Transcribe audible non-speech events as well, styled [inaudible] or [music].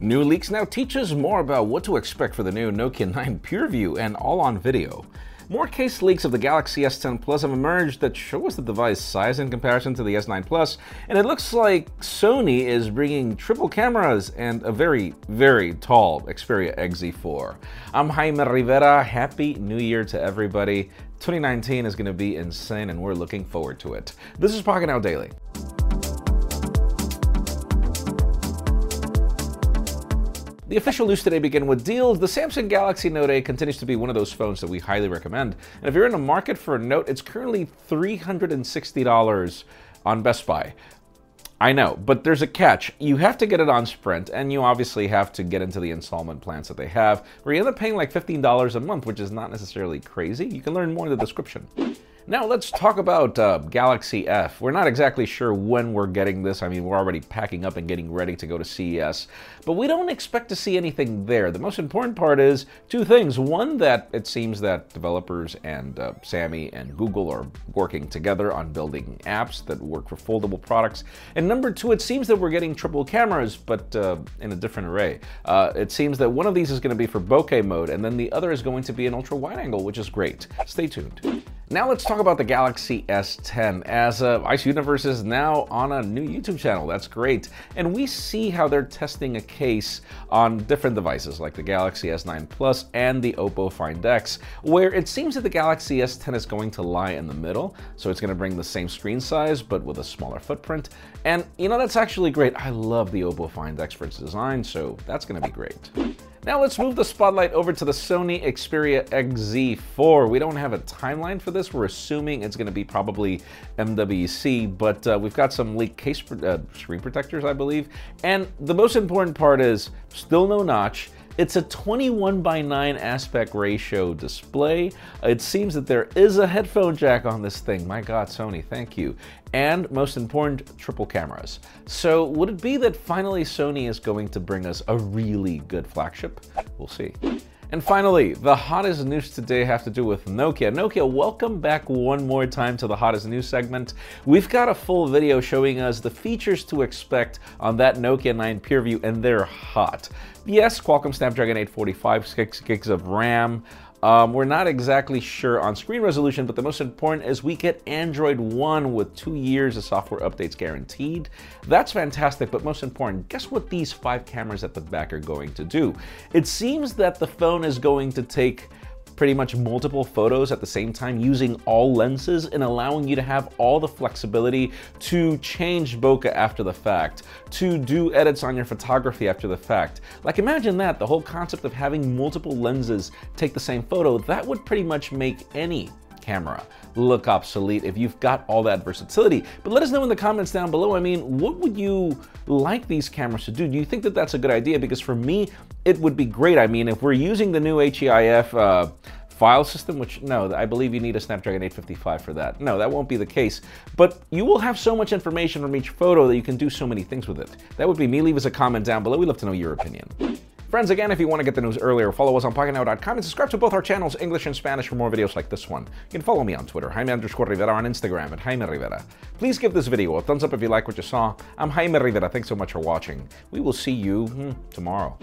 New leaks now teach us more about what to expect for the new Nokia [laughs] 9 PureView and all on video. More case leaks of the Galaxy S10 Plus have emerged that show us the device size in comparison to the S9 Plus, and it looks like Sony is bringing triple cameras and a very, very tall Xperia XZ4. I'm Jaime Rivera. Happy New Year to everybody. 2019 is going to be insane, and we're looking forward to it. This is Pocketnow Daily. The official news today begin with deals. The Samsung Galaxy Note 8 continues to be one of those phones that we highly recommend. And if you're in the market for a Note, it's currently $360 on Best Buy. I know, but there's a catch. You have to get it on Sprint, and you obviously have to get into the installment plans that they have, where you end up paying like $15 a month, which is not necessarily crazy. You can learn more in the description. Now let's talk about uh, Galaxy F. We're not exactly sure when we're getting this. I mean, we're already packing up and getting ready to go to CES, but we don't expect to see anything there. The most important part is two things. One, that it seems that developers and uh, Sammy and Google are working together on building apps that work for foldable products. And number two, it seems that we're getting triple cameras, but uh, in a different array. Uh, it seems that one of these is going to be for bokeh mode, and then the other is going to be an ultra wide angle, which is great. Stay tuned. Now let's talk about the Galaxy S10 as uh, Ice Universe is now on a new YouTube channel. That's great. And we see how they're testing a case on different devices like the Galaxy S9 Plus and the Oppo Find X, where it seems that the Galaxy S10 is going to lie in the middle. So it's going to bring the same screen size, but with a smaller footprint. And you know, that's actually great. I love the Oppo Find X for its design, so that's going to be great. Now let's move the spotlight over to the Sony Xperia XZ4. We don't have a timeline for this. We're assuming it's going to be probably MWC, but uh, we've got some leaked case uh, screen protectors, I believe. And the most important part is still no notch. It's a 21 by 9 aspect ratio display. It seems that there is a headphone jack on this thing. My God, Sony, thank you. And most important, triple cameras. So would it be that finally Sony is going to bring us a really good flagship? We'll see. And finally, the hottest news today have to do with Nokia. Nokia, welcome back one more time to the hottest news segment. We've got a full video showing us the features to expect on that Nokia 9 PureView, and they're hot. Yes, Qualcomm Snapdragon 845, 6 gigs of RAM. Um, we're not exactly sure on screen resolution, but the most important is we get Android One with two years of software updates guaranteed. That's fantastic, but most important, guess what these five cameras at the back are going to do? It seems that the phone is going to take pretty much multiple photos at the same time using all lenses and allowing you to have all the flexibility to change bokeh after the fact, to do edits on your photography after the fact. Like imagine that, the whole concept of having multiple lenses take the same photo, that would pretty much make any camera look obsolete if you've got all that versatility. But let us know in the comments down below. I mean, what would you like these cameras to do? Do you think that that's a good idea? Because for me, it would be great. I mean, if we're using the new HEIF uh, file system, which no, I believe you need a Snapdragon 855 for that. No, that won't be the case. But you will have so much information from each photo that you can do so many things with it. That would be me. Leave us a comment down below. We'd love to know your opinion. Friends, again, if you want to get the news earlier, follow us on PocketNow.com and subscribe to both our channels, English and Spanish, for more videos like this one. You can follow me on Twitter, Jaime underscore Rivera, on Instagram at Jaime Rivera. Please give this video a thumbs up if you like what you saw. I'm Jaime Rivera. Thanks so much for watching. We will see you hmm, tomorrow.